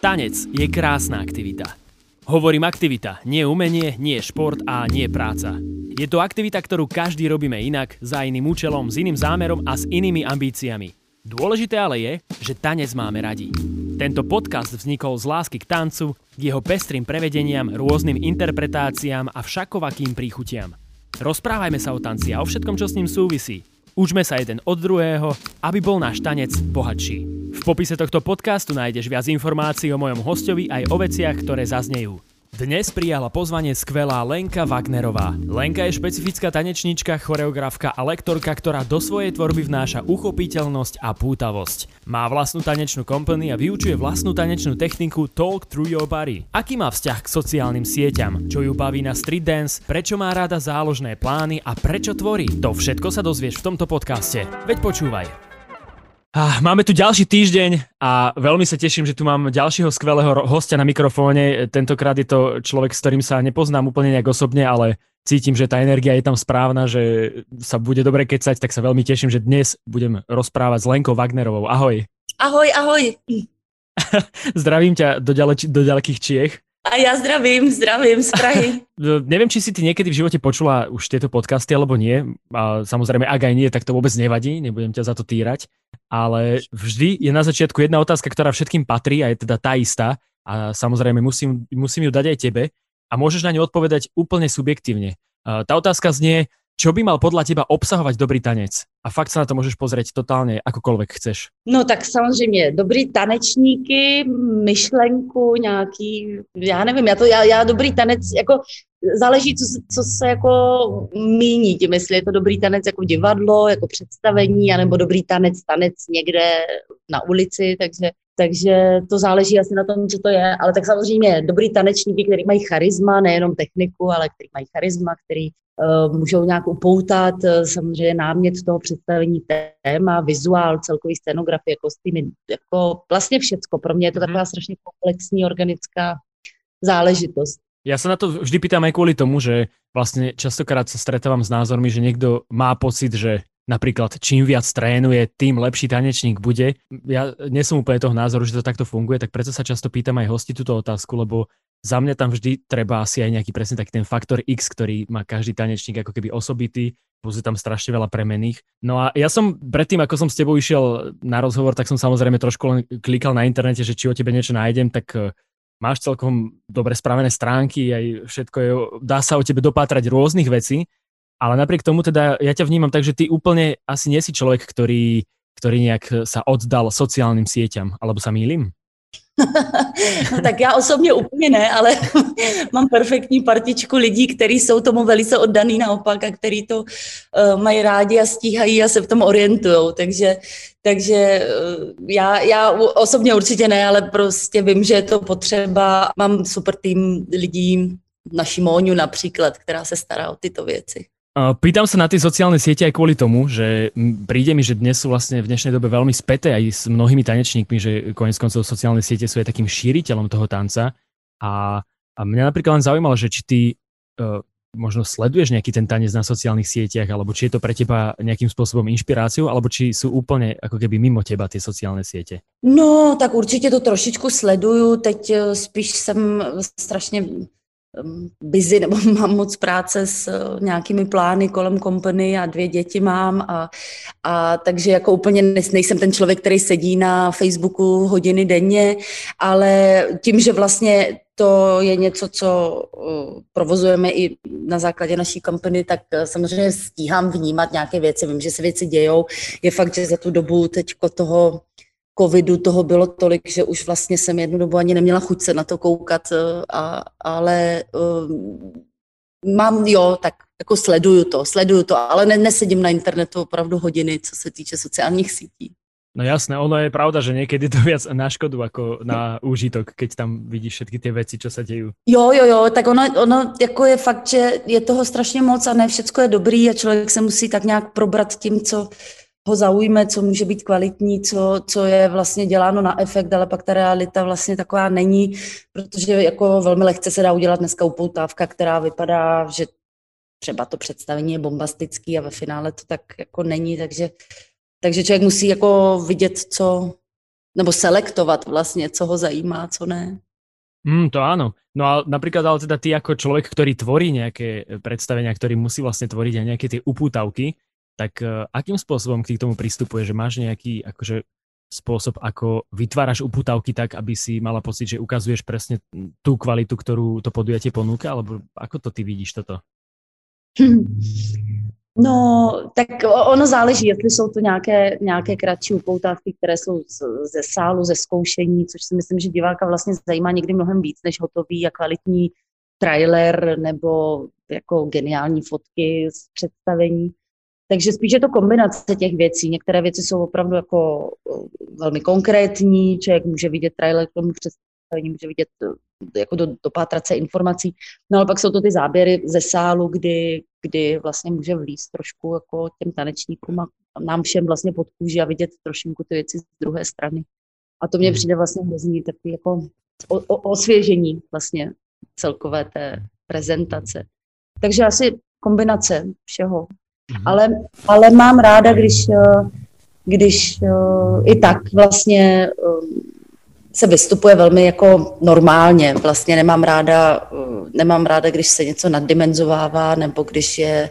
Tanec je krásna aktivita. Hovorím aktivita, nie umenie, nie šport a nie práca. Je to aktivita, ktorú každý robíme inak, za iným účelom, s iným zámerom a s inými ambíciami. Dôležité ale je, že tanec máme radi. Tento podcast vznikol z lásky k tancu, k jeho pestrým prevedeniam, rôznym interpretáciám a všakovakým príchutiam. Rozprávajme sa o tanci a o všetkom, čo s ním súvisí. Učme sa jeden od druhého, aby bol náš tanec bohatší. V popise tohto podcastu nájdeš viac informácií o mojom hostovi aj o veciach, ktoré zaznejú. Dnes prijala pozvanie skvelá Lenka Wagnerová. Lenka je špecifická tanečníčka, choreografka a lektorka, ktorá do svojej tvorby vnáša uchopiteľnosť a pútavosť. Má vlastnú tanečnú company a vyučuje vlastnú tanečnú techniku Talk Through Your Body. Aký má vzťah k sociálnym sieťam? Čo ju baví na street dance? Prečo má rada záložné plány a prečo tvorí? To všetko sa dozvieš v tomto podcaste. Veď počúvaj. Máme tu ďalší týždeň a veľmi sa teším, že tu mám ďalšieho skvelého hostia na mikrofóne. Tentokrát je to človek, s ktorým sa nepoznám úplne nejak osobne, ale cítim, že tá energia je tam správna, že sa bude dobre kecať, tak sa veľmi teším, že dnes budem rozprávať s Lenkou Wagnerovou. Ahoj. Ahoj, ahoj. Zdravím ťa do, ďale, do ďalekých Čiech. A ja zdravím, zdravím z Prahy. Neviem, či si ty niekedy v živote počula už tieto podcasty, alebo nie. A samozrejme, ak aj nie, tak to vôbec nevadí, nebudem ťa za to týrať. Ale vždy je na začiatku jedna otázka, ktorá všetkým patrí a je teda tá istá. A samozrejme, musím, musím ju dať aj tebe. A môžeš na ňu odpovedať úplne subjektívne. Tá otázka znie, čo by mal podľa teba obsahovať dobrý tanec? A fakt sa na to môžeš pozrieť totálne akokoľvek chceš. No tak samozřejmě dobrý tanečníky, myšlenku, nějaký, já nevím, já to, já, já dobrý tanec, jako záleží, co, co se jako míní tím, jestli je to dobrý tanec jako divadlo, jako představení, anebo dobrý tanec, tanec někde na ulici, takže takže to záleží asi na tom, co to je, ale tak samozřejmě dobrý tanečníky, který mají charisma, nejenom techniku, ale který mají charisma, který uh, můžou nějak upoutat, uh, samozřejmě námět toho představení téma, vizuál, celkový scenografie, kostýmy, jako vlastně všecko. Pro mě je to mhm. taková strašně komplexní organická záležitost. Ja sa na to vždy pýtam aj kvôli tomu, že vlastne častokrát sa stretávam s názormi, že niekto má pocit, že napríklad čím viac trénuje, tým lepší tanečník bude. Ja nie som úplne toho názoru, že to takto funguje, tak preto sa často pýtam aj hosti túto otázku, lebo za mňa tam vždy treba asi aj nejaký presne taký ten faktor X, ktorý má každý tanečník ako keby osobitý, plus je tam strašne veľa premených. No a ja som predtým, ako som s tebou išiel na rozhovor, tak som samozrejme trošku len klikal na internete, že či o tebe niečo nájdem, tak eh, máš celkom dobre spravené stránky, aj všetko je, dá sa o tebe dopátrať rôznych vecí, ale napriek tomu teda ja ťa vnímam tak, že ty úplne asi nie si človek, ktorý, ktorý nejak sa oddal sociálnym sieťam, alebo sa mýlim? no, tak já osobně úplně ne, ale mám perfektní partičku lidí, kteří jsou tomu velice oddaný naopak a který to uh, mají rádi a stíhají a se v tom orientují. Takže, takže uh, já, já osobně určitě ne, ale prostě vím, že je to potřeba. Mám super tým lidí, naší Móňu například, která se stará o tyto věci. Pýtam sa na tie sociálne siete aj kvôli tomu, že príde mi, že dnes sú vlastne v dnešnej dobe veľmi späté aj s mnohými tanečníkmi, že konec koncov sociálne siete sú aj takým šíriteľom toho tanca. A, a mňa napríklad len zaujímalo, že či ty uh, možno sleduješ nejaký ten tanec na sociálnych sieťach, alebo či je to pre teba nejakým spôsobom inšpiráciou, alebo či sú úplne ako keby mimo teba tie sociálne siete? No, tak určitě to trošičku sleduju. Teď e, spíš jsem strašně busy nebo mám moc práce s eh, nějakými plány kolem kompany a dvě děti mám a, a takže jako úplně nejsem ten člověk, který sedí na Facebooku hodiny denně, ale tím, že vlastně to je něco, co eh, provozujeme i na základě naší kampany, tak eh, samozřejmě stíhám vnímat nějaké věci. Vím, že se věci dějou. Je fakt, že za tu dobu teďko toho covidu toho bylo tolik, že už vlastně jsem jednu dobu ani neměla chuť se na to koukat, eh, a, ale um, mám, jo, tak jako sleduju to, sleduju to, ale ne, nesedím na internetu opravdu hodiny, co se týče sociálních sítí. No jasné, ono je pravda, že někdy to viac na škodu ako na úžitok, keď tam vidíš všetky ty věci, co se dějí. Jo, jo, jo, tak ono, ono jako je fakt, že je toho strašně moc a ne všecko je dobrý a člověk se musí tak nějak probrat tím, co, ho zaujme, co může být kvalitní, co, co je vlastně děláno na efekt, ale pak ta realita vlastně taková není, protože jako velmi lehce se dá udělat dneska upoutávka, která vypadá, že třeba to představení je bombastický a ve finále to tak jako není, takže, takže člověk musí jako vidět, co, nebo selektovat vlastně, co ho zajímá, co ne. Mm, to áno. No a napríklad ale teda ty ako človek, ktorý tvorí nejaké predstavenia, ktorý musí vlastne tvoriť aj nejaké tie upútavky, tak uh, akým spôsobom k tomu pristupuje, že máš nejaký akože spôsob, ako vytváraš upútavky tak, aby si mala pocit, že ukazuješ presne tú kvalitu, ktorú to podujatie ponúka, alebo ako to ty vidíš toto? No, tak ono záleží, jestli jsou to nějaké, nějaké kratší upoutávky, které jsou ze sálu, ze zkoušení, což si myslím, že diváka vlastně zajímá někdy mnohem víc než hotový a kvalitní trailer nebo jako geniální fotky z představení. Takže spíš je to kombinace těch věcí. Některé věci jsou opravdu jako velmi konkrétní, člověk může vidět trailer k tomu představení, může vidět jako do, dopátrat se informací. No ale pak jsou to ty záběry ze sálu, kdy, kdy vlastně může vlíst trošku jako těm tanečníkům a nám všem vlastně pod kůži a vidět trošku ty věci z druhé strany. A to mně hmm. přijde vlastně hrozný takový jako o, o, osvěžení vlastně celkové té prezentace. Takže asi kombinace všeho. Mm-hmm. Ale, ale mám ráda, když, když i tak vlastně se vystupuje velmi jako normálně. Vlastně nemám ráda, eh, nemám ráda, když se něco naddimenzovává nebo když je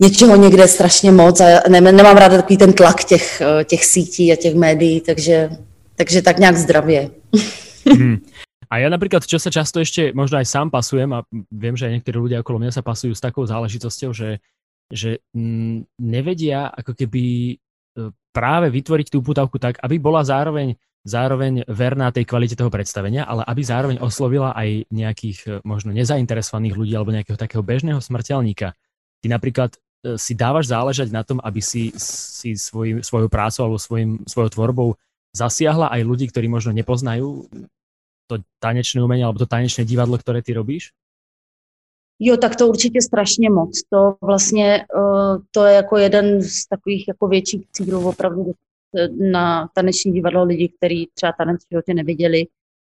něčeho někde strašně moc a ne, nemám ráda takový ten tlak těch, eh, těch sítí a těch médií, takže, takže tak nějak zdravě. Hmm. A ja napríklad, čo sa často ešte možno aj sám pasujem a viem, že aj niektorí ľudia okolo mňa sa pasujú s takou záležitosťou, že, že nevedia ako keby eh, práve vytvoriť tú putavku tak, aby bola zároveň zároveň verná tej kvalite toho predstavenia, ale aby zároveň oslovila aj nejakých e, možno nezainteresovaných ľudí alebo nejakého takého bežného smrteľníka. Ty napríklad e, si dávaš záležať na tom, aby si, si svoj, svojou prácou alebo svojim, svojou tvorbou zasiahla aj ľudí, ktorí možno nepoznajú to tanečné umenie alebo to tanečné divadlo, ktoré ty robíš? Jo, tak to určitě strašně moc. To vlastně, uh, to je jako jeden z takových jako větších cílů opravdu na taneční divadlo lidi, kteří třeba tanec v životě neviděli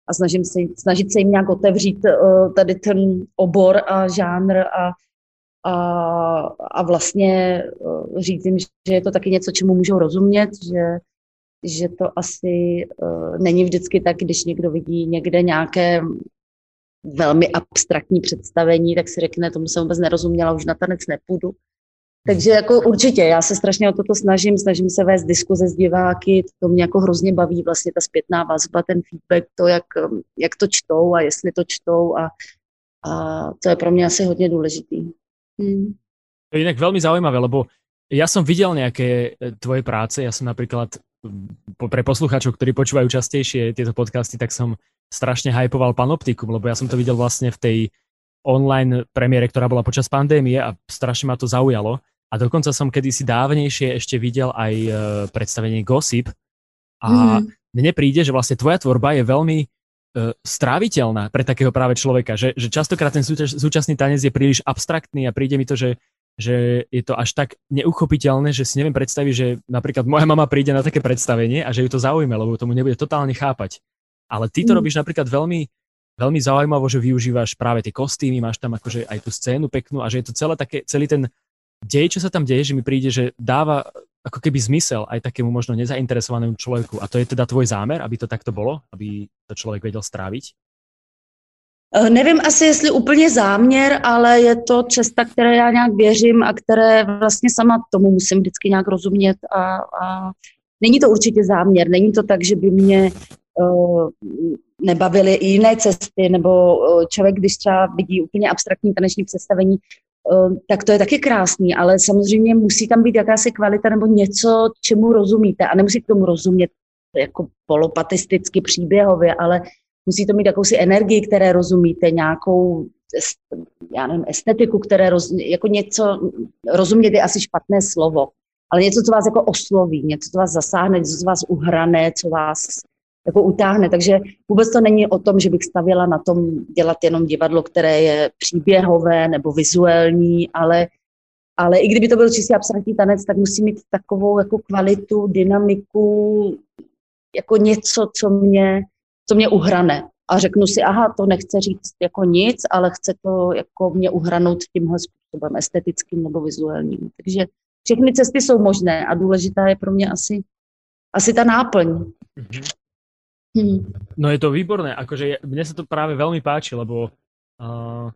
a snažím se, snažit se jim nějak otevřít uh, tady ten obor a žánr a, a, a vlastně uh, říct jim, že je to taky něco, čemu můžou rozumět, že, že to asi není vždycky tak, když někdo vidí někde nějaké velmi abstraktní představení, tak si řekne, tomu jsem vůbec nerozuměla, už na tanec nepůjdu. Takže jako určitě, já se strašně o toto snažím, snažím se vést diskuze s diváky, to mě jako hrozně baví vlastně ta zpětná vazba, ten feedback, to, jak, jak to čtou a jestli to čtou a, a to je pro mě asi hodně důležitý. Hmm. To je jinak velmi zaujímavé, lebo ja som videl nejaké e, tvoje práce, ja som napríklad pre poslucháčov, ktorí počúvajú častejšie tieto podcasty, tak som strašne hypoval Panoptikum, lebo ja som to videl vlastne v tej online premiére, ktorá bola počas pandémie a strašne ma to zaujalo. A dokonca som kedysi dávnejšie ešte videl aj uh, predstavenie Gossip a mm. mne príde, že vlastne tvoja tvorba je veľmi uh, stráviteľná pre takého práve človeka, že, že častokrát ten súčas, súčasný tanec je príliš abstraktný a príde mi to, že, že je to až tak neuchopiteľné, že si neviem predstaviť, že napríklad moja mama príde na také predstavenie a že ju to zaujme, lebo tomu nebude totálne chápať. Ale ty to mm. robíš napríklad veľmi veľmi zaujímavo, že využívaš práve tie kostýmy, máš tam akože aj tú scénu peknú a že je to celé také, celý ten dej, čo sa tam deje, že mi príde, že dáva ako keby zmysel aj takému možno nezainteresovanému človeku. A to je teda tvoj zámer, aby to takto bolo, aby to člověk vedel stráviť? Eh, nevím asi, jestli úplně záměr, ale je to cesta, které já nějak věřím a které vlastně sama tomu musím vždycky nějak rozumět a, a není to určitě záměr, není to tak, že by mě uh, nebavily i jiné cesty, nebo uh, člověk, když třeba vidí úplně abstraktní taneční představení, Ehm, tak to je taky krásný, ale samozřejmě musí tam být jakási kvalita nebo něco, čemu rozumíte. A nemusí k tomu rozumět jako polopatisticky příběhově, ale musí to mít jakousi energii, které rozumíte, nějakou já nevím, estetiku, které roz, jako něco, rozumět je asi špatné slovo, ale něco, co vás jako osloví, něco, co vás zasáhne, něco, co vás uhrané, co vás jako utáhne. Takže vůbec to není o tom, že bych stavěla na tom dělat jenom divadlo, které je příběhové nebo vizuální, ale, ale i kdyby to byl čistě abstraktní tanec, tak musí mít takovou jako kvalitu, dynamiku, jako něco, co mě, co mě uhrane. A řeknu si, aha, to nechce říct jako nic, ale chce to jako mě uhranout tímhle způsobem, estetickým nebo vizuálním. Takže všechny cesty jsou možné a důležitá je pro mě asi asi ta náplň. Mm-hmm. Hmm. No je to výborné, akože mne sa to práve veľmi páči, lebo uh,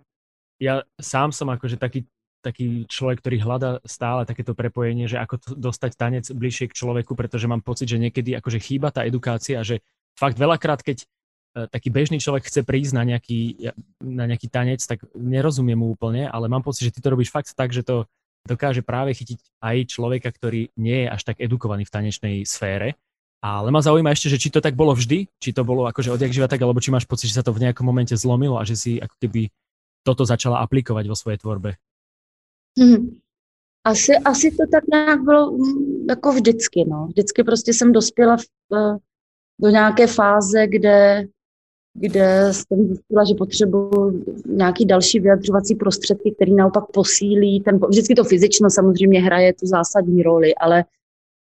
ja sám som akože taký, taký človek, ktorý hľadá stále takéto prepojenie, že ako dostať tanec bližšie k človeku, pretože mám pocit, že niekedy akože chýba tá edukácia, že fakt veľakrát, keď uh, taký bežný človek chce prísť na nejaký, na nejaký tanec, tak nerozumie mu úplne, ale mám pocit, že ty to robíš fakt tak, že to dokáže práve chytiť aj človeka, ktorý nie je až tak edukovaný v tanečnej sfére ale ma zaujíma ešte, že či to tak bolo vždy, či to bolo akože odjak živa tak, alebo či máš pocit, že sa to v nejakom momente zlomilo a že si ako keby toto začala aplikovať vo svojej tvorbe. Hmm. Asi, asi to tak nějak bylo mm, jako vždycky, no. Vždycky prostě jsem dospěla v, eh, do nějaké fáze, kde, kde jsem zjistila, že potřebuji nějaký další vyjadřovací prostředky, který naopak posílí ten, vždycky to fyzično samozřejmě hraje tu zásadní roli, ale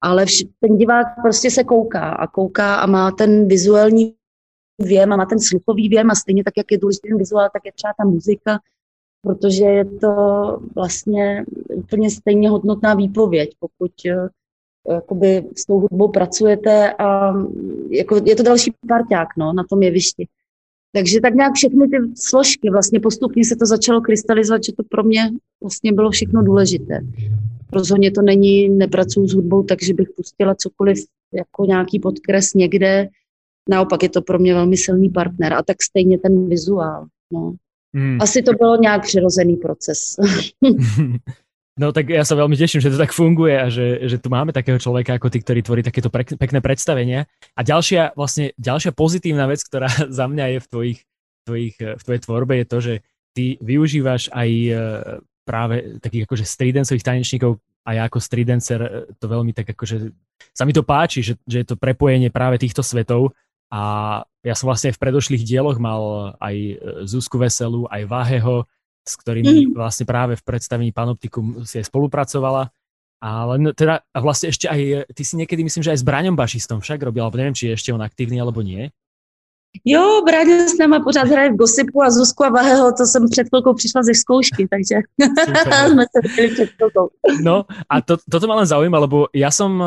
ale vš- ten divák prostě se kouká a kouká a má ten vizuální věm a má ten sluchový věm a stejně tak, jak je důležitý ten vizuál, tak je třeba ta muzika, protože je to vlastně úplně stejně hodnotná výpověď, pokud eh, jakoby s tou hudbou pracujete a jako je to další parťák no, na tom jevišti. Takže tak nějak všechny ty složky, vlastně postupně se to začalo krystalizovat, že to pro mě vlastně bylo všechno důležité. Rozhodně to není, nepracuju s hudbou, takže bych pustila cokoliv jako nějaký podkres někde. Naopak je to pro mě velmi silný partner a tak stejně ten vizuál. No. Hmm. Asi to bylo nějak přirozený proces. No tak ja sa veľmi teším, že to tak funguje a že, že tu máme takého človeka ako ty, ktorý tvorí takéto pre, pekné predstavenia. A ďalšia, vlastne, ďalšia pozitívna vec, ktorá za mňa je v, tvojich, tvojich, v tvojej tvorbe je to, že ty využívaš aj e, práve takých akože stridencových tanečníkov a ja ako stridencer e, to veľmi tak akože sa mi to páči, že, že je to prepojenie práve týchto svetov a ja som vlastne v predošlých dieloch mal aj e, Zuzku Veselú, aj Váheho, s ktorými mm. vlastne práve v predstavení Panoptikum si aj spolupracovala. Ale teda a vlastne ešte aj, ty si niekedy myslím, že aj s Braňom Bašistom však robil, alebo neviem, či je ešte on aktívny alebo nie. Jo, Braňo s náma pořád hraje v Gosipu a Zuzku a Vaheho, to jsem před chvilkou přišla ze zkoušky, takže jsme se před chvilkou. No a to, toto ma len zaujíma, lebo ja som eh,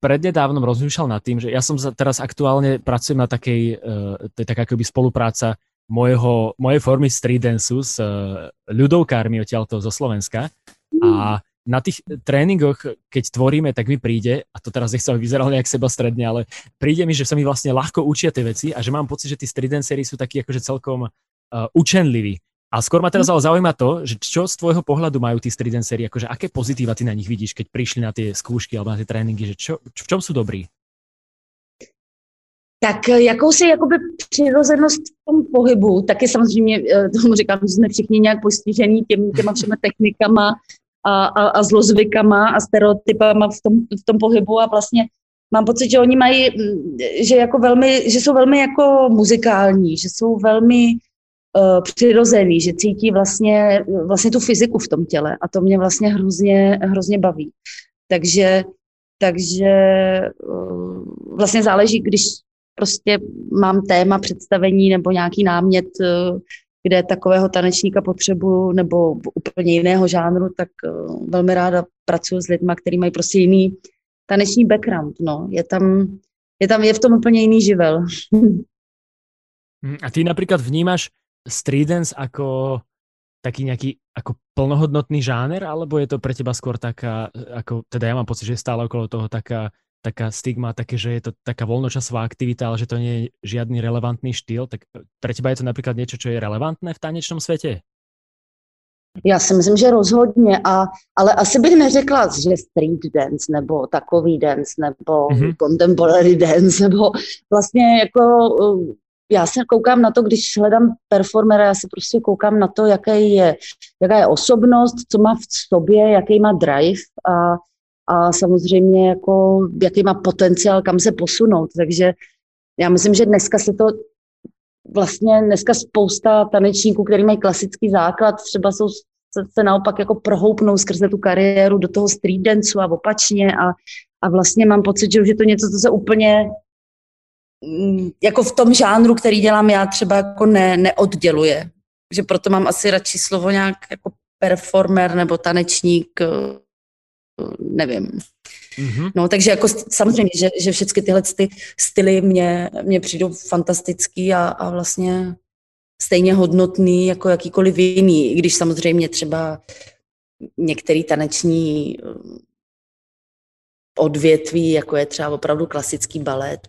prednedávnom rozmýšľal nad tým, že ja som teraz aktuálne pracujem na takej, uh, to je taká akoby spolupráca mojho, mojej formy street danceu s uh, ľudovkármi odtiaľto zo Slovenska a na tých tréningoch, keď tvoríme, tak mi príde, a to teraz nechcem vyzeral nejak seba stredne, ale príde mi, že sa mi vlastne ľahko učia tie veci a že mám pocit, že tí street dancery sú takí akože celkom uh, učenliví. A skôr ma teraz ale zaujíma to, že čo z tvojho pohľadu majú tí street dancery, akože aké pozitíva ty na nich vidíš, keď prišli na tie skúšky alebo na tie tréninky, že čo, v čom sú dobrí? Tak eh, jakousi jakoby přirozenost v tom pohybu, taky samozřejmě eh, tomu říkám, že jsme všichni nějak postižení těm, těma všema technikama a, a, a zlozvykama a stereotypama v tom, v tom pohybu a vlastně mám pocit, že oni mají, mm, že, jako velmi, že jsou velmi jako muzikální, že jsou velmi uh, přirozený, že cítí vlastně, vlastně tu fyziku v tom těle a to mě vlastně hrozně, hrozně baví. Takže, takže vlastně záleží, když prostě mám téma představení nebo nějaký námět, eh, kde takového tanečníka potřebuju, nebo úplně jiného žánru, tak eh, velmi ráda pracuji s lidmi, kteří mají prostě jiný taneční background. No. Je, tam, je tam je v tom úplně jiný živel. Hm, a ty například vnímáš street dance jako taký nejaký ako plnohodnotný žáner, alebo je to pre teba skôr taká, ako, teda ja mám pocit, že je stále okolo toho taká taká stigma, také, že je to taká voľnočasová aktivita, ale že to nie je žiadny relevantný štýl, tak pre teba je to napríklad niečo, čo je relevantné v tanečnom svete? Já si myslím, že rozhodně, a, ale asi bych neřekla, že street dance, nebo takový dance, nebo mm-hmm. contemporary dance, nebo vlastně jako uh, já se koukám na to, když hledám performera, já se prostě koukám na to, jaký je, jaká je osobnost, co má v sobě, jaký má drive a a samozřejmě jako, jaký má potenciál, kam se posunout. Takže já myslím, že dneska se to vlastně dneska spousta tanečníků, který mají klasický základ, třeba jsou se, naopak jako prohoupnou skrze tu kariéru do toho street danceu a opačně a, a vlastně mám pocit, že už je to něco, co se úplně mm, jako v tom žánru, který dělám já, třeba jako ne, neodděluje. Že proto mám asi radši slovo nějak jako performer nebo tanečník, nevím. Mm-hmm. No, takže jako samozřejmě, že, že všechny tyhle ty styly mě, mě přijdou fantastický a, a vlastně stejně hodnotný jako jakýkoliv jiný, i když samozřejmě třeba některý taneční eh, odvětví, jako je třeba opravdu klasický balet,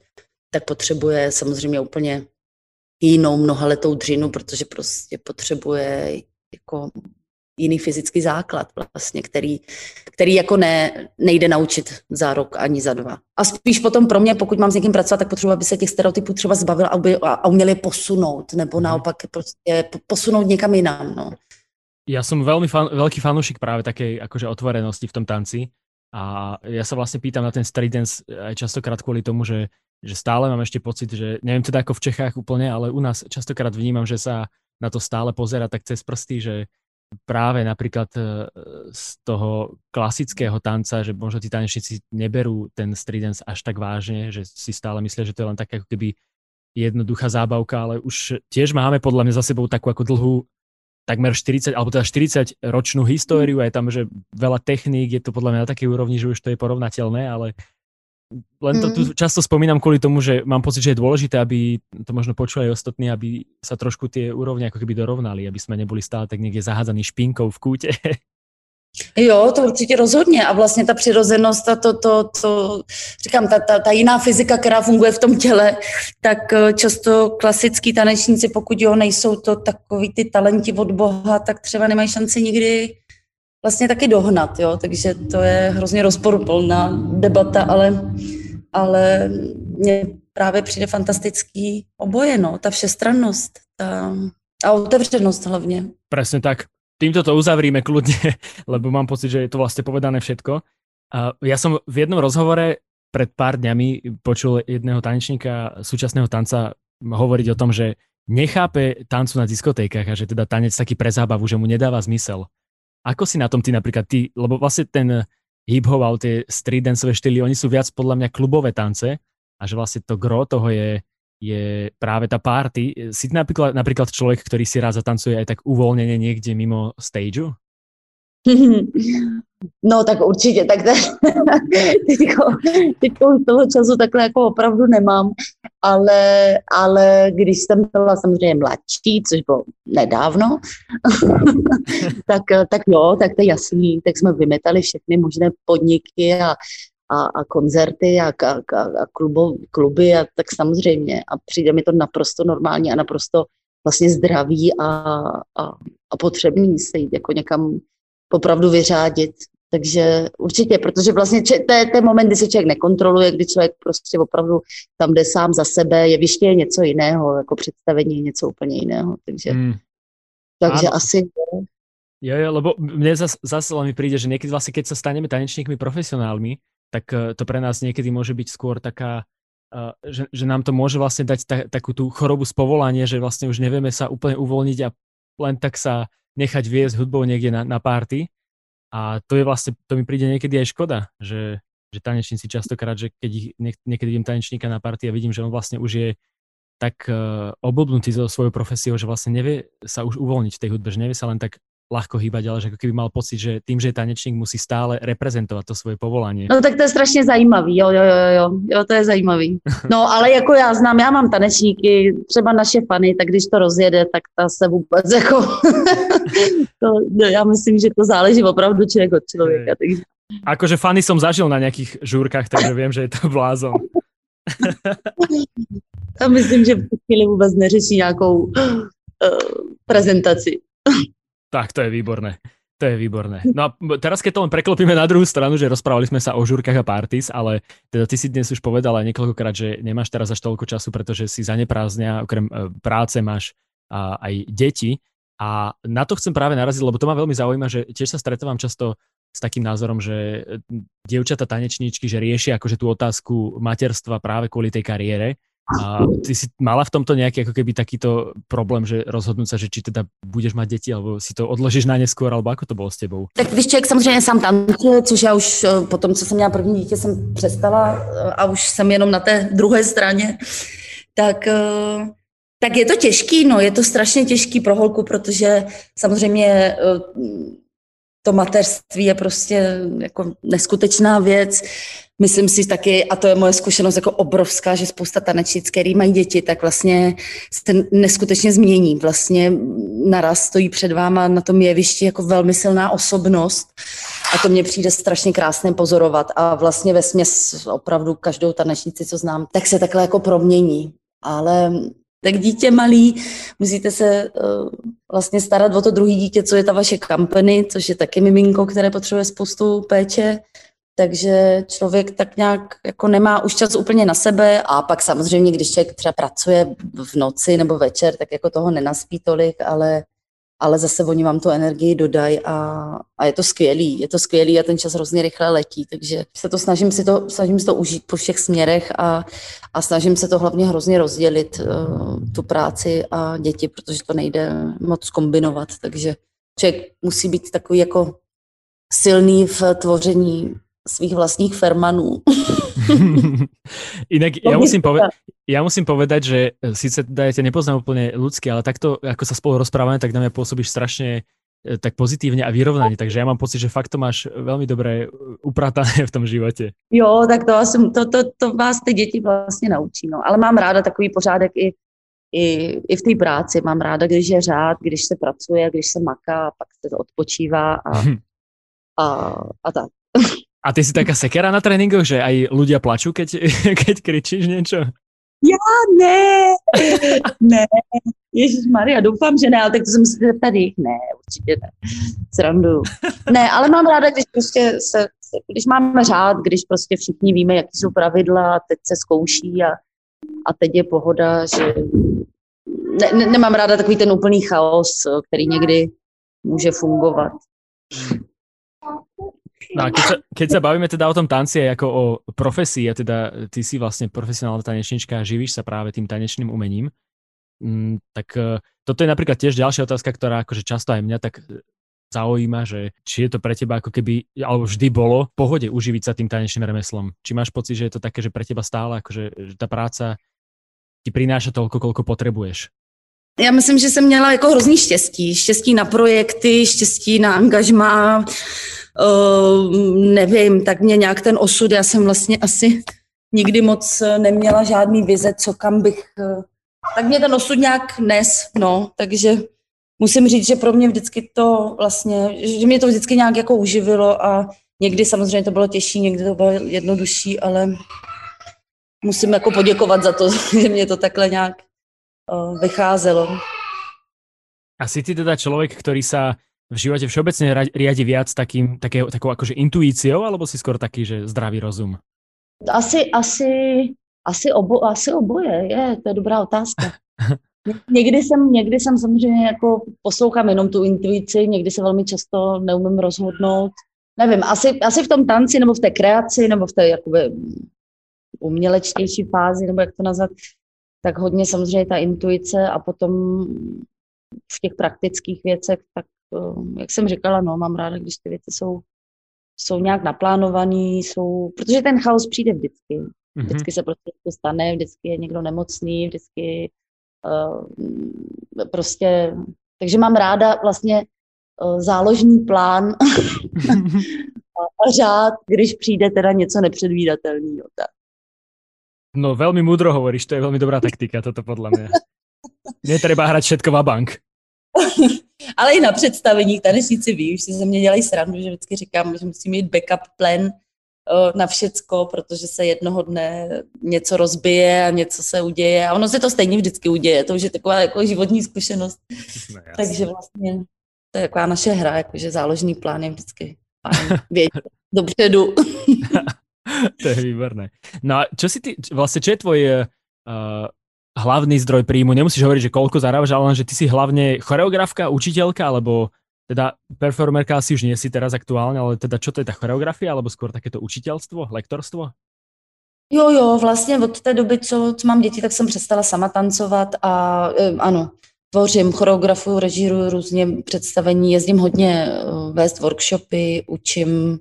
tak potřebuje samozřejmě úplně jinou mnohaletou dřinu, protože prostě potřebuje jako jiný fyzický základ vlastně, který, který jako ne, nejde naučit za rok ani za dva. A spíš potom pro mě, pokud mám s někým pracovat, tak potřebuji, aby se těch stereotypů třeba zbavil a, by, a uměli posunout, nebo mhm. naopak prostě posunout někam jinam. No. Ja som veľmi fan, veľký fanúšik práve takej akože otvorenosti v tom tanci a ja sa vlastne pýtam na ten street dance aj častokrát kvôli tomu, že, že stále mám ešte pocit, že neviem teda ako v Čechách úplne, ale u nás častokrát vnímam, že sa na to stále pozera tak cez prsty, že práve napríklad e, z toho klasického tanca, že možno tí tanečníci neberú ten street dance až tak vážne, že si stále myslia, že to je len tak ako keby jednoduchá zábavka, ale už tiež máme podľa mňa za sebou takú ako dlhú takmer 40, alebo teda 40 ročnú históriu, aj tam, že veľa techník, je to podľa mňa na takej úrovni, že už to je porovnateľné, ale len to tu mm. často spomínam kvôli tomu, že mám pocit, že je dôležité, aby to možno počuli aj ostatní, aby sa trošku tie úrovne ako keby dorovnali, aby sme neboli stále tak niekde zahádzaní špinkou v kúte. Jo, to určitě rozhodně. A vlastně ta přirozenost a to, to, to říkám, ta, ta, ta jiná fyzika, která funguje v tom těle, tak eh, často klasický tanečníci, pokud jo, nejsou to takový ty talenti od Boha, tak třeba nemají šanci nikdy vlastně taky dohnat, jo, takže to je hrozně rozporuplná debata, ale, ale mně právě přijde fantastický oboje, no, ta všestrannost ta, a otevřenost hlavně. Presne tak. Týmto to uzavríme kľudne, lebo mám pocit, že je to vlastne povedané všetko. Ja som v jednom rozhovore pred pár dňami počul jedného tanečníka súčasného tanca hovoriť o tom, že nechápe tancu na diskotékach a že teda tanec taký pre zábavu, že mu nedáva zmysel. Ako si na tom ty napríklad ty, lebo vlastne ten hip-hop alebo tie street danceové štýly, oni sú viac podľa mňa klubové tance a že vlastne to gro toho je, je práve tá party. Si napríklad, napríklad človek, ktorý si rád zatancuje aj tak uvoľnenie niekde mimo stageu? No tak určitě, tak teďko, teďko toho času takhle jako opravdu nemám, ale, ale když jsem byla samozřejmě mladší, což bylo nedávno, tak, tak jo, tak to je jasný, tak jsme vymetali všechny možné podniky a, a, a koncerty a, a, a klubo, kluby a tak samozřejmě a přijde mi to naprosto normální a naprosto vlastně zdravý a, a, a potřebný se jít jako někam opravdu vyřádit. Takže určitě, protože vlastně to je ten moment, kdy se člověk nekontroluje, kdy člověk prostě opravdu tam jde sám za sebe, jeviště je něco jiného, jako představení je něco úplně jiného. Takže, mm. takže ano. asi... Jo, jo, lebo mne zase zas mi príde, že niekedy vlastne, keď sa staneme tanečníkmi profesionálmi, tak uh, to pre nás niekedy môže byť skôr taká, uh, že, že nám to môže vlastne dať ta, takú tú chorobu z povolania, že vlastne už nevieme sa úplne uvoľniť a len tak sa nechať viesť hudbou niekde na, na party. A to je vlastne, to mi príde niekedy aj škoda, že, že tanečníci častokrát, že keď ich, niekedy vidím tanečníka na party a vidím, že on vlastne už je tak uh, oblbnutý so svojou profesiou, že vlastne nevie sa už uvoľniť v tej hudbe, že nevie sa len tak ľahko hýbať, ale že ako keby mal pocit, že tým, že je tanečník, musí stále reprezentovat to svoje povolání. No tak to je strašně zajímavý, jo, jo, jo, jo, jo, to je zajímavý. No ale jako já znám, já mám tanečníky, třeba naše fany, tak když to rozjede, tak ta se vůbec jako, to, no, já myslím, že to záleží opravdu člověk od člověka. Takže... Akože fany som zažil na nějakých žúrkách, takže vím, že je to blázon. A myslím, že v chvíli vůbec neřeší nějakou uh, prezentaci. Tak, to je výborné. To je výborné. No a teraz, keď to len preklopíme na druhú stranu, že rozprávali sme sa o žúrkach a parties, ale teda ty si dnes už povedala niekoľkokrát, že nemáš teraz až toľko času, pretože si zaneprázdňa, okrem e, práce máš a, aj deti. A na to chcem práve naraziť, lebo to ma veľmi zaujíma, že tiež sa stretávam často s takým názorom, že e, dievčata tanečníčky, že riešia akože tú otázku materstva práve kvôli tej kariére a ty si mala v tomto nejaký ako keby takýto problém, že rozhodnúť sa, že či teda budeš mať deti, alebo si to odložíš na neskôr, alebo ako to bylo s tebou? Tak když člověk samozřejmě sám tancuje, což já už eh, po tom, co jsem měla první dítě, jsem přestala eh, a už jsem jenom na té druhé straně, tak eh, tak je to těžký, no, je to strašně těžký pro holku, protože samozřejmě to mateřství je prostě jako neskutečná věc. Myslím si taky, a to je moje zkušenost jako obrovská, že spousta tanečnic, který mají děti, tak vlastně se neskutečně změní. Vlastně naraz stojí před váma na tom jevišti jako velmi silná osobnost a to mně přijde strašně krásné pozorovat a vlastně ve směs opravdu každou tanečnici, co znám, tak se takhle jako promění. Ale tak dítě malý, musíte se uh, vlastně starat o to druhé dítě, co je ta vaše company, což je taky miminko, které potřebuje spoustu péče. Takže člověk tak nějak jako nemá už čas úplně na sebe a pak samozřejmě, když člověk třeba pracuje v noci nebo večer, tak jako toho nenaspí tolik, ale ale zase oni vám tu energii dodají a, a je to skvělý, je to skvělý a ten čas hrozně rychle letí, takže se to snažím si to, snažím si to užít po všech směrech a, a snažím se to hlavně hrozně rozdělit, uh, tu práci a děti, protože to nejde moc kombinovat, takže člověk musí být takový jako silný v tvoření svých vlastních fermanů. Inak ja musím, poved- ja musím povedať, že e, síce teda ja ťa nepoznám úplne ľudsky, ale takto, ako sa spolu rozprávame, tak na mňa pôsobíš strašne e, tak pozitívne a vyrovnanie, takže ja mám pocit, že fakt to máš veľmi dobre e, upratané v tom živote. Jo, tak to, asi, to, to, to vás ty děti vlastně naučí, no. ale mám ráda takový pořádek i, i, i v té práci, mám ráda, když je řád, když se pracuje, když se maká, pak se to odpočívá a, a, a tak. A ty si taká sekera na tréningoch, že aj ľudia plačú, keď, keď kričíš niečo? Já ne, ne, Ježíš Maria, doufám, že ne, ale tak to jsem si tady, ne, určitě ne, srandu. Ne, ale mám ráda, když prostě se, když máme řád, když prostě všichni víme, jaký jsou pravidla, teď se zkouší a, a teď je pohoda, že ne, ne, nemám ráda takový ten úplný chaos, který někdy může fungovat. No a keď sa, keď sa bavíme teda o tom tanci ako o profesii, a teda ty si vlastne profesionálna tanečnička a živíš sa práve tým tanečným umením, mm, tak uh, toto je napríklad tiež ďalšia otázka, ktorá akože často aj mňa tak e, zaujíma, že či je to pre teba ako keby, alebo vždy bolo v pohode uživiť sa tým tanečným remeslom. Či máš pocit, že je to také, že pre teba stále akože, že tá práca ti prináša toľko, koľko potrebuješ? Já myslím, že jsem měla jako hrozný štěstí. Štěstí na projekty, štěstí na angažmá, uh, nevím, tak mě nějak ten osud, já jsem vlastně asi nikdy moc neměla žádný vize, co kam bych, uh, tak mě ten osud nějak nes, no, takže musím říct, že pro mě vždycky to vlastně, že mě to vždycky nějak jako uživilo a někdy samozřejmě to bylo těžší, někdy to bylo jednodušší, ale musím jako poděkovat za to, že mě to takhle nějak uh, vycházelo. A si ty teda člověk, který sa v živote všeobecne riadi viac takým, také, takou akože intuíciou, alebo si skôr taký, že zdravý rozum? Asi, asi, asi, obo, asi oboje, je, to je dobrá otázka. Někdy jsem, někdy jsem samozřejmě jako poslouchám jenom tu intuici, někdy se velmi často neumím rozhodnout. Nevím, asi, asi v tom tanci, nebo v té kreaci, nebo v té jakoby umělečtější fázi, nebo jak to nazvat, tak hodně samozřejmě ta intuice a potom v těch praktických věcech, tak jak jsem říkala, no, mám ráda, když ty věci jsou, jsou nějak naplánované, jsou, protože ten chaos přijde vždycky. Mm-hmm. Vždycky se prostě něco stane, vždycky je někdo nemocný, vždycky uh, prostě, takže mám ráda vlastně uh, záložní plán a, řád, když přijde teda něco nepředvídatelného. Tak. No veľmi múdro hovoríš, to je veľmi dobrá taktika, toto podľa mňa. Netreba hrať všetko bank. Ale i na představení, tanečníci ví, už si ze mě dělají srandu, že vždycky říkám, že musím mít backup plan na všecko, protože se jednoho dne něco rozbije a něco se uděje a ono se to stejně vždycky uděje, to už je taková jako životní zkušenost. No, Takže vlastně to je taková naše hra, jakože záložní plán je vždycky vědět dopředu. to je výborné. No a čo si ty, vlastne, čo je tvoj uh, hlavný zdroj príjmu? Nemusíš hovoriť, že koľko zarábaš, ale len, že ty si hlavne choreografka, učiteľka, alebo teda performerka asi už nie si teraz aktuálne, ale teda čo to je ta choreografia, alebo skôr takéto učiteľstvo, lektorstvo? Jo, jo, vlastně od té doby, co, co mám děti, tak jsem přestala sama tancovat a e, ano, tvořím, choreografuju, režíruju různě představení, jezdím hodně uh, vést workshopy, učím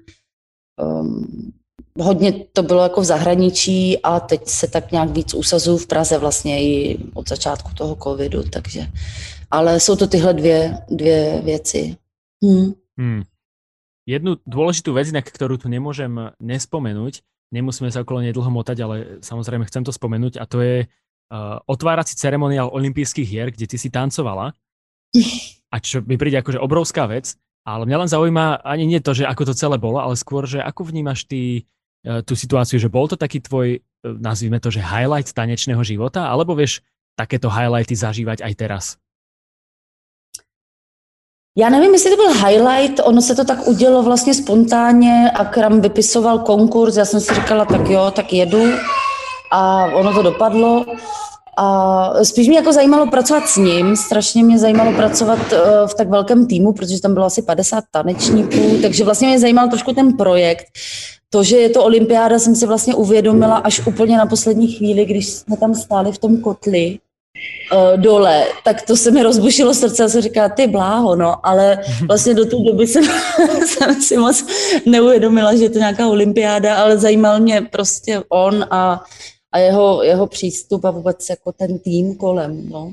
um, hodně to bylo jako v zahraničí a teď se tak nějak víc usazuju v Praze vlastně i od začátku toho covidu, takže, ale jsou to tyhle dvě, dvě věci. Hmm. Hmm. jednu dôležitú vec, na ktorú tu nemôžem nespomenúť, nemusíme sa okolo nej dlho motať, ale samozrejme chcem to spomenúť a to je uh, otvárací ceremoniál olympijských hier, kde ty si tancovala. A čo mi príde akože obrovská vec, ale mňa len zaujíma ani nie to, že ako to celé bolo, ale skôr, že ako vnímaš ty tú situáciu, že bol to taký tvoj, uh, nazvime to, že highlight tanečného života, alebo vieš takéto highlighty zažívať aj teraz? Já nevím, jestli to byl highlight, ono se to tak udělo vlastně spontánně a Kram vypisoval konkurs, já jsem si říkala, tak jo, tak jedu a ono to dopadlo. A spíš mě jako zajímalo pracovat s ním, strašně mě zajímalo pracovat eh, v tak velkém týmu, protože tam bylo asi 50 tanečníků, takže vlastně mě zajímal trošku ten projekt. To, že je to olympiáda, jsem si vlastně uvědomila až úplně na poslední chvíli, když jsme tam stáli v tom kotli uh, dole, tak to se mi rozbušilo srdce a se říká, ty bláho, no, ale vlastně do té doby jsem, jsem si moc neuvědomila, že je to nějaká olympiáda, ale zajímal mě prostě on a, a jeho, jeho přístup a vůbec jako ten tým kolem, no.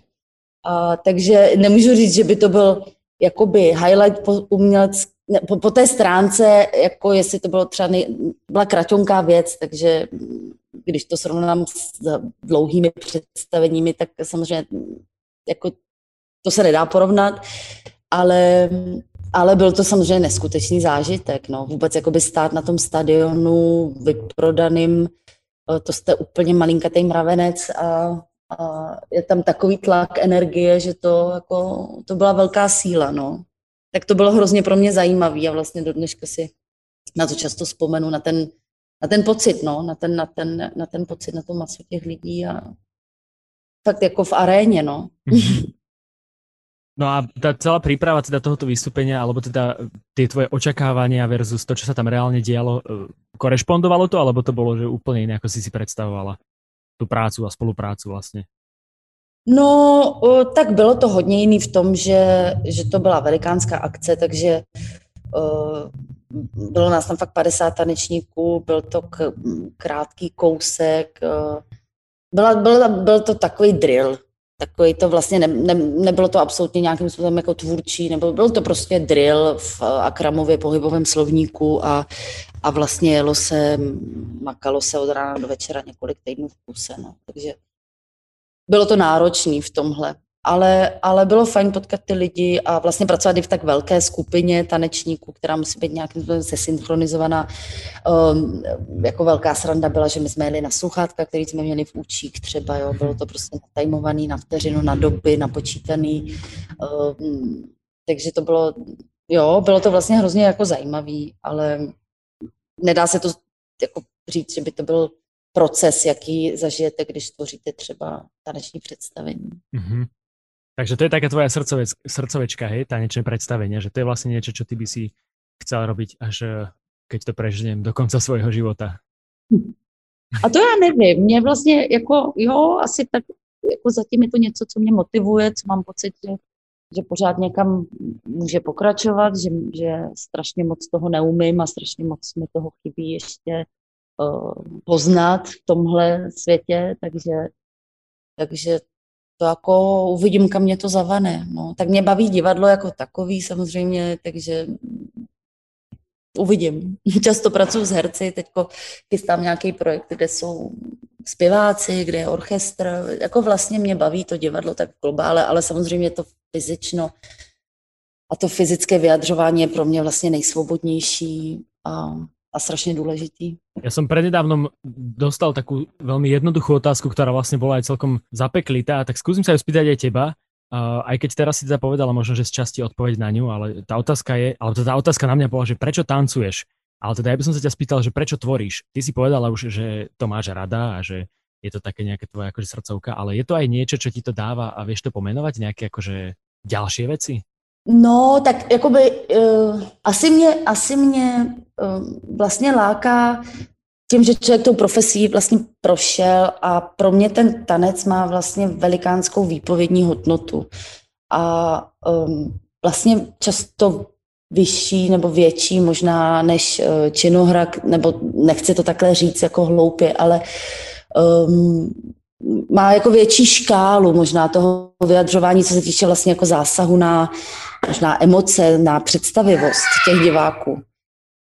A, takže nemůžu říct, že by to byl jakoby highlight po, umělec, po, po té stránce, jako jestli to bylo třeba nej, byla kratonká věc, takže když to srovnám s dlouhými představeními, tak samozřejmě jako to se nedá porovnat, ale, ale byl to samozřejmě neskutečný zážitek. No. Vůbec jakoby stát na tom stadionu vyprodaným, to jste úplně malinkatý mravenec a, a je tam takový tlak energie, že to, jako, to byla velká síla. No. Tak to bylo hrozně pro mě zajímavý a vlastně do dneška si na to často vzpomenu, na ten na ten pocit, no, na ten, na ten, na ten pocit, na to masu těch lidí a fakt jako v aréně, no. Mhm. No a tá celá príprava teda tohoto vystúpenia, alebo teda tie tvoje očakávania versus to, čo sa tam reálne dialo, e, korešpondovalo to, alebo to bolo, že úplne iné, ako si si predstavovala tu prácu a spoluprácu vlastně? No, tak bylo to hodně jiný v tom, že, že to byla velikánská akce, takže bylo nás tam fakt 50 tanečníků, byl to k, krátký kousek, byla, byl, byl to takový drill, takový to vlastně ne, ne, nebylo to absolutně nějakým způsobem jako tvůrčí, nebo byl to prostě drill v Akramově pohybovém slovníku a, a vlastně jelo se, makalo se od rána do večera několik týdnů v kuse, no. takže bylo to náročný v tomhle ale, ale bylo fajn potkat ty lidi a vlastně pracovat i v tak velké skupině tanečníků, která musí být nějakým způsobem sesynchronizovaná. Um, jako velká sranda byla, že my jsme jeli na sluchátka, který jsme měli v účík třeba, jo. bylo to prostě natajmovaný na vteřinu, na doby, napočítaný. Um, takže to bylo, jo, bylo to vlastně hrozně jako zajímavý, ale nedá se to jako říct, že by to byl proces, jaký zažijete, když tvoříte třeba taneční představení. Mm-hmm. Takže to je taká tvoja srdcovec, srdcovečka, hej, tanečné predstavenie, že to je vlastne niečo, čo ty by si chcel robiť, až eh, keď to prežnem do konca svojho života. A to já nevím, mě vlastně jako, jo, asi tak, jako zatím je to něco, co mě motivuje, co mám pocit, že, že pořád někam může pokračovat, že, že strašně moc toho neumím a strašně moc mi toho chybí ještě uh, poznat v tomhle světě, takže, takže to jako uvidím, kam mě to zavane. No. Tak mě baví divadlo jako takový samozřejmě, takže uvidím. Často pracuji s herci, teď chystám nějaký projekt, kde jsou zpěváci, kde je orchestr. Jako vlastně mě baví to divadlo tak globále, ale samozřejmě to fyzično a to fyzické vyjadřování je pro mě vlastně nejsvobodnější a a strašne dôležitý. Ja som prednedávnom dostal takú veľmi jednoduchú otázku, ktorá vlastne bola aj celkom zapeklitá, tak skúsim sa ju spýtať aj teba. Uh, aj keď teraz si teda povedala možno, že z časti odpoveď na ňu, ale tá otázka je, alebo tá otázka na mňa bola, že prečo tancuješ? Ale teda ja by som sa ťa spýtal, že prečo tvoríš? Ty si povedala už, že to máš rada a že je to také nejaké tvoje akože srdcovka, ale je to aj niečo, čo ti to dáva a vieš to pomenovať, nejaké akože ďalšie veci? No, tak jakoby uh, asi mě, asi mě uh, vlastně láká tím, že člověk tou profesí vlastně prošel a pro mě ten tanec má vlastně velikánskou výpovědní hodnotu. A um, vlastně často vyšší nebo větší možná než uh, činohra, nebo nechci to takhle říct jako hloupě, ale um, má jako větší škálu možná toho vyjadřování, co se týče vlastně jako zásahu na možná emoce, na představivost těch diváků.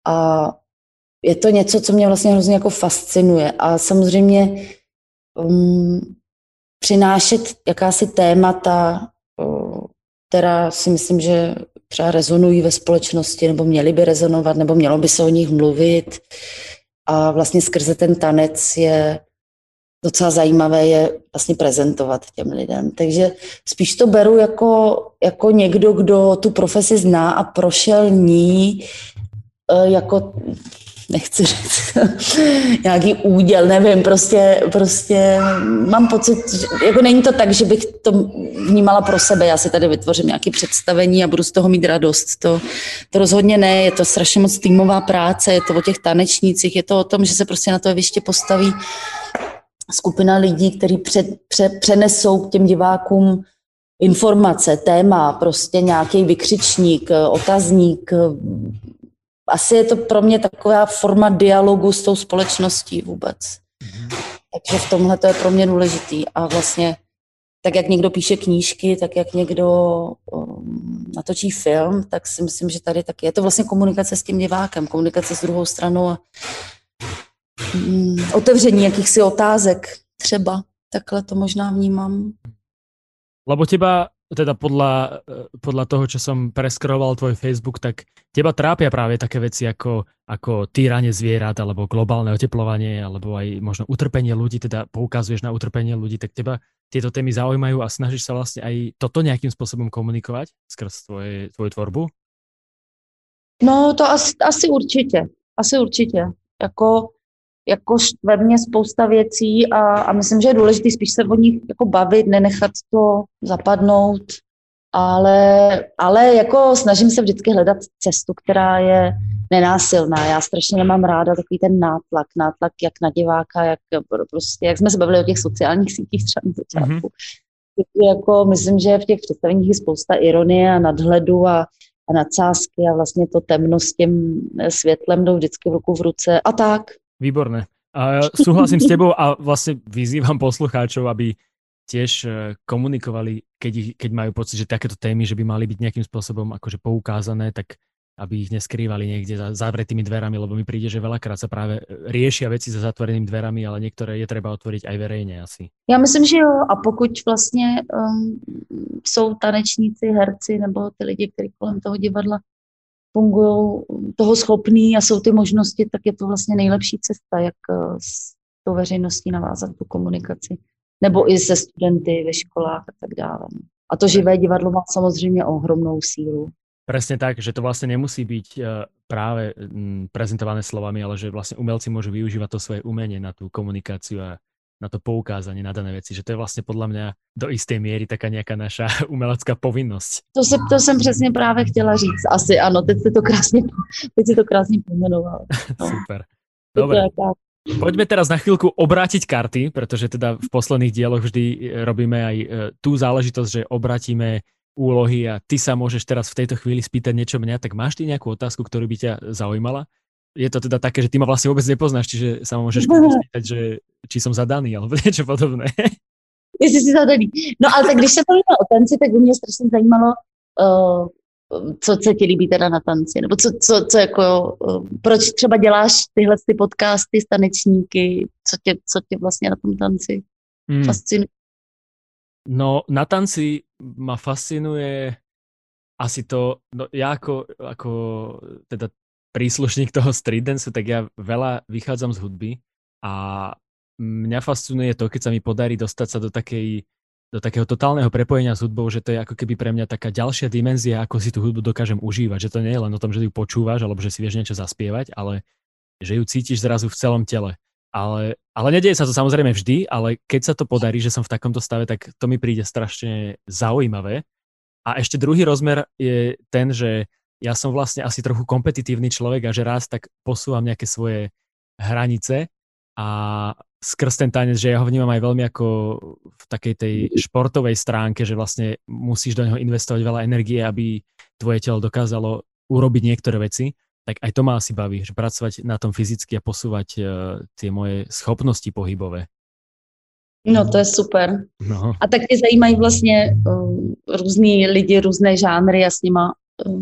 A je to něco, co mě vlastně hrozně jako fascinuje. A samozřejmě um, přinášet jakási témata, která si myslím, že třeba rezonují ve společnosti, nebo měly by rezonovat, nebo mělo by se o nich mluvit. A vlastně skrze ten tanec je docela zajímavé je vlastně prezentovat těm lidem. Takže spíš to beru jako, jako někdo, kdo tu profesi zná a prošel ní e, jako nechci říct, nějaký úděl, nevím, prostě, prostě mám pocit, že, jako není to tak, že bych to vnímala pro sebe, já si tady vytvořím nějaké představení a budu z toho mít radost. To, to rozhodně ne, je to strašně moc týmová práce, je to o těch tanečnících, je to o tom, že se prostě na to jeviště postaví skupina lidí, kteří před, pře, přenesou k těm divákům informace, téma, prostě nějaký vykřičník, otazník. Asi je to pro mě taková forma dialogu s tou společností vůbec. Mm-hmm. Takže v tomhle to je pro mě důležitý. A vlastně tak, jak někdo píše knížky, tak jak někdo um, natočí film, tak si myslím, že tady taky je to vlastně komunikace s tím divákem, komunikace s druhou stranou a otevření jakýchsi otázek třeba. Takhle to možná vnímám. Lebo teba, teda podľa, podľa toho, čo som preskroval tvoj Facebook, tak teba trápia práve také veci ako, ako týranie zvierat, alebo globálne oteplovanie, alebo aj možno utrpenie ľudí, teda poukazuješ na utrpenie ľudí, tak teba tieto témy zaujímajú a snažíš sa vlastne aj toto nejakým spôsobom komunikovať skrz tvoje, tvoju tvorbu? No to asi, asi určitě, asi určitě. Jako jako ve mně spousta věcí a, a myslím, že je důležité spíš se o nich jako bavit, nenechat to zapadnout, ale, ale jako snažím se vždycky hledat cestu, která je nenásilná. Já strašně nemám ráda takový ten nátlak, nátlak jak na diváka, jak prostě, jak jsme se bavili o těch sociálních sítích třeba na začátku. Mm-hmm. Jako, myslím, že v těch představeních je spousta ironie a nadhledu a, a nadsázky a vlastně to temno s tím světlem jdou vždycky v ruku v ruce a tak. Výborné. A súhlasím s tebou a vlastne vyzývam poslucháčov, aby tiež e, komunikovali, keď, keď majú pocit, že takéto témy, že by mali byť nejakým spôsobom akože poukázané, tak aby ich neskrývali niekde za zavretými dverami, lebo mi príde, že veľakrát sa práve riešia veci za zatvorenými dverami, ale niektoré je treba otvoriť aj verejne asi. Já myslím, že jo. A pokud vlastně um, jsou tanečníci, herci nebo ty lidi, kteří kolem toho divadla fungují toho schopný a jsou ty možnosti, tak je to vlastně nejlepší cesta, jak eh, s tou veřejností navázat tu komunikaci. Nebo i se studenty ve školách a tak dále. No. A to živé divadlo má samozřejmě ohromnou sílu. Presne tak, že to vlastne nemusí byť eh, práve mm, prezentované slovami, ale že vlastne umelci môžu využívať to svoje umenie na tú komunikáciu a na to poukázanie na dané veci, že to je vlastně podle mě do isté míry taká nějaká naša umelecká povinnosť. To, se, to jsem přesně právě chtěla říct. Asi ano, teď si to krásně, teď si to krásně pojmenoval. No. Super. Dobre. Poďme teraz na chvíľku obrátiť karty, pretože teda v posledných dieloch vždy e, robíme aj e, tú záležitosť, že obratíme úlohy a ty sa môžeš teraz v tejto chvíli spýtať niečo mňa, tak máš ty nejakú otázku, ktorú by ťa zaujímala? Je to teda také, že ty ma vlastne vôbec nepoznáš, čiže sa ma môžeš spýtať, že či som zadaný, alebo niečo podobné. Jestli jsi zadaný. No ale tak když se bavíme o tanci, tak by mě strašně zajímalo, uh, co se ti líbí teda na tanci, nebo co, co, co jako, uh, proč třeba děláš tyhle ty podcasty s tanečníky, co tě, co tě vlastně na tom tanci hmm. fascinuje? No, na tanci ma fascinuje asi to, no ja ako, ako teda príslušník toho street dance, tak ja veľa vychádzam z hudby a mňa fascinuje to, keď sa mi podarí dostať sa do takej do takého totálneho prepojenia s hudbou, že to je ako keby pre mňa taká ďalšia dimenzia, ako si tú hudbu dokážem užívať. Že to nie je len o tom, že ju počúvaš, alebo že si vieš niečo zaspievať, ale že ju cítiš zrazu v celom tele. Ale, ale nedieje sa to samozrejme vždy, ale keď sa to podarí, že som v takomto stave, tak to mi príde strašne zaujímavé. A ešte druhý rozmer je ten, že ja som vlastne asi trochu kompetitívny človek a že raz tak posúvam nejaké svoje hranice a skrz ten tanec, že ja ho vnímam aj veľmi ako v takej tej športovej stránke, že vlastne musíš do neho investovať veľa energie, aby tvoje telo dokázalo urobiť niektoré veci, tak aj to ma asi baví, že pracovať na tom fyzicky a posúvať uh, tie moje schopnosti pohybové. No to je super. No. A tak tě zajímají vlastně uh, různý lidi, různé žánry a s nima uh,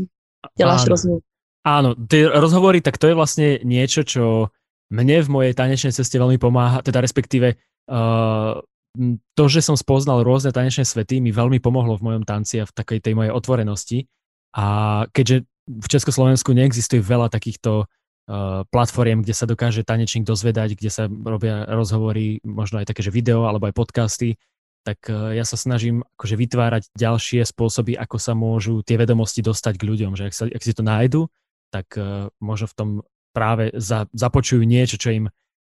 děláš Áno. rozhovor. Áno, tie rozhovory, tak to je vlastne niečo, čo mne v mojej tanečnej ceste veľmi pomáha, teda respektíve uh, to, že som spoznal rôzne tanečné svety, mi veľmi pomohlo v mojom tanci a v takej tej mojej otvorenosti. A keďže v Československu neexistuje veľa takýchto uh, platform, kde sa dokáže tanečník dozvedať, kde sa robia rozhovory, možno aj také, že video alebo aj podcasty, tak uh, ja sa snažím akože vytvárať ďalšie spôsoby, ako sa môžu tie vedomosti dostať k ľuďom, že ak, sa, ak si to nájdu, tak uh, možno v tom práve za, započujú niečo, čo im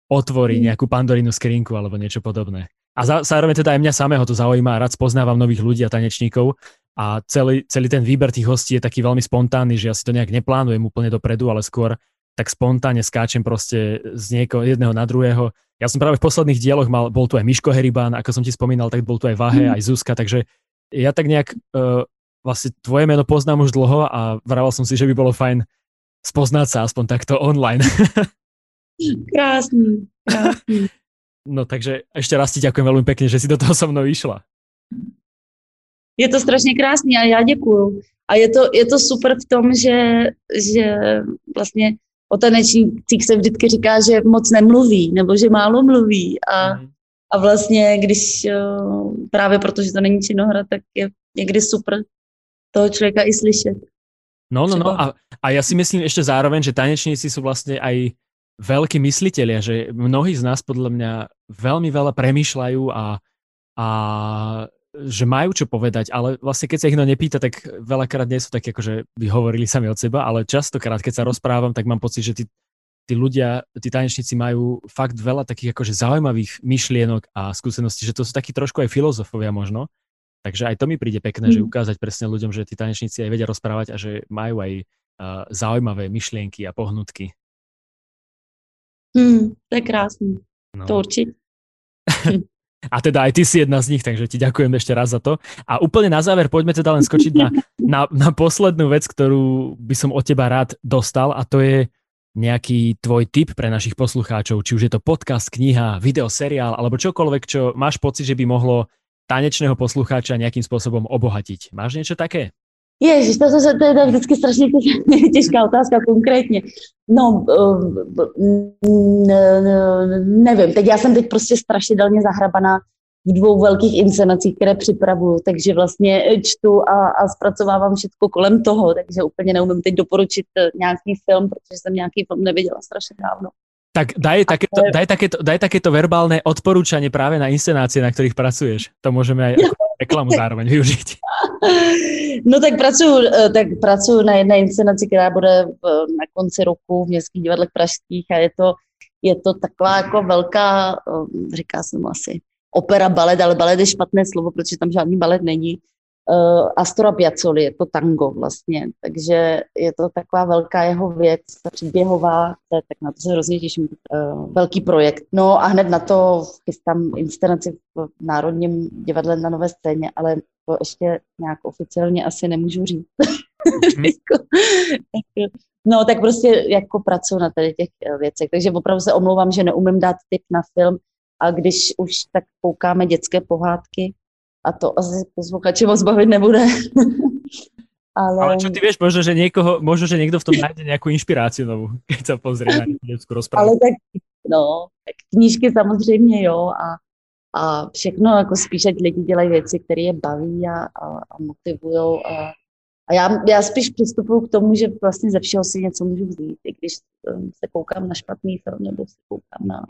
otvorí mm. nejakú pandorínu skrinku alebo niečo podobné. A za, zároveň teda aj mňa samého to zaujíma rád spoznávam nových ľudí a tanečníkov a celý, celý ten výber tých hostí je taký veľmi spontánny, že ja si to nejak neplánujem úplne dopredu, ale skôr tak spontánne skáčem proste z niekoho jedného na druhého. Ja som práve v posledných dieloch mal, bol tu aj Miško Heribán, ako som ti spomínal, tak bol tu aj Vahe, mm. aj Zuzka, takže ja tak nejak uh, vlastne tvoje meno poznám už dlho a vraval som si, že by bolo fajn spoznať sa aspoň takto online. Krásný, krásný. No takže ešte raz ti ďakujem veľmi pekne, že si do toho so mnou išla. Je to strašně krásný a já děkuju. A je to, je to super v tom, že, že vlastně o tanečnících se vždycky říká, že moc nemluví, nebo že málo mluví. A, mm. a vlastně, když eh, právě protože to není činohra, tak je někdy super toho člověka i slyšet. No, no, no. A, a ja si myslím ešte zároveň, že tanečníci sú vlastne aj veľkí mysliteľia, že mnohí z nás podľa mňa veľmi veľa premýšľajú a, a že majú čo povedať, ale vlastne keď sa ich no nepýta, tak veľakrát nie sú také, ako že by hovorili sami od seba, ale častokrát, keď sa rozprávam, tak mám pocit, že tí, tí ľudia, tí tanečníci majú fakt veľa takých akože zaujímavých myšlienok a skúseností, že to sú takí trošku aj filozofovia možno. Takže aj to mi príde pekné, mm. že ukázať presne ľuďom, že tí tanečníci aj vedia rozprávať a že majú aj uh, zaujímavé myšlienky a pohnutky. Hmm, to je krásný. No. To určite. A teda aj ty si jedna z nich, takže ti ďakujem ešte raz za to. A úplne na záver poďme teda len skočiť na, na, na poslednú vec, ktorú by som od teba rád dostal a to je nejaký tvoj tip pre našich poslucháčov, či už je to podcast, kniha, videoseriál alebo čokoľvek, čo máš pocit, že by mohlo tanečného poslucháča nejakým spôsobom obohatiť. Máš niečo také? Ježiš, to, to, to, to je vždycky strašně těžká otázka konkrétně. No, nevím, teď já jsem teď prostě strašidelně zahrabaná v dvou velkých inscenacích, které připravuju, takže vlastně čtu a, a zpracovávám všechno kolem toho, takže úplně neumím teď doporučit nějaký film, protože jsem nějaký film neviděla strašně dávno. Tak daj takéto, je... daj, takéto, daj takéto verbálne odporúčanie práve na inscenácie, na ktorých pracuješ. To môžeme aj ako reklamu zároveň využiť. No tak pracuju, eh, tak pracuju na jedné inscenaci, která bude na konci roku v Městských divadlech pražských a je to, je to taková jako velká, eh, říká se mu asi opera, balet, ale balet je špatné slovo, protože tam žádný balet není uh, Astora Piazzoli, je to tango vlastně, takže je to taková velká jeho věc, příběhová, tak na to se hrozně těším, uh, velký projekt. No a hned na to chystám inscenaci v Národním divadle na Nové scéně, ale to ještě nějak oficiálně asi nemůžu říct. Jako, no tak prostě jako pracuji na tady těch eh, věcech, takže opravdu se omlouvám, že neumím dát tip na film a když už tak koukáme dětské pohádky, a to asi posluchači moc bavit nebude. Ale... Ale čo ty vieš, možno, že, niekoho, možno, že niekto v tom nájde nejakú inšpiráciu novú, keď sa pozrie na detskú rozprávu. Ale tak, no, tak knížky samozřejmě jo a, a všechno jako spíš, ať lidi dělají věci, které je baví a, a, a motivují a, a já, já spíš přistupuji k tomu, že vlastně ze všeho si něco můžu vzít, i když um, se koukám na špatný film nebo se koukám na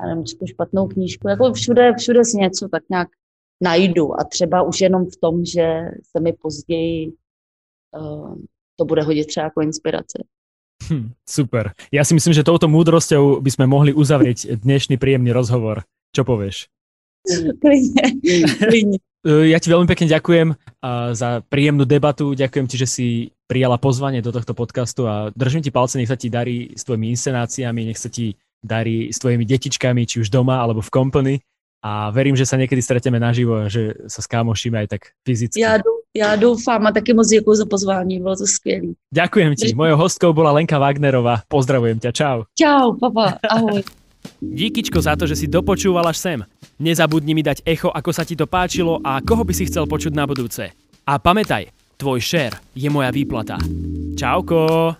já nevím, tu špatnou knížku. Jako všude, všude si něco tak nějak najdu a třeba už jenom v tom, že se mi později uh, to bude hodit třeba jako inspirace. Hm, super. Ja si myslím, že touto múdrosťou by sme mohli uzavrieť dnešný príjemný rozhovor. Čo povieš? Klidne, klidne. Eh, ja ti veľmi pekne ďakujem za príjemnú debatu. Ďakujem ti, že si prijala pozvanie do tohto podcastu a držím ti palce, nech sa ti darí s tvojimi inscenáciami, nech sa ti darí s tvojimi detičkami, či už doma alebo v company a verím, že sa niekedy stretneme naživo a že sa skámošíme aj tak fyzicky. Já, já doufám a taky moc děkuji za pozvání, bylo to skvělé. Ďakujem ti. Mojou hostkou bola Lenka Wagnerová. Pozdravujem ťa, čau. Čau, papa, ahoj. Díkičko za to, že si dopočúval až sem. Nezabudni mi dať echo, ako sa ti to páčilo a koho by si chcel počuť na budúce. A pamätaj, tvoj share je moja výplata. Čauko!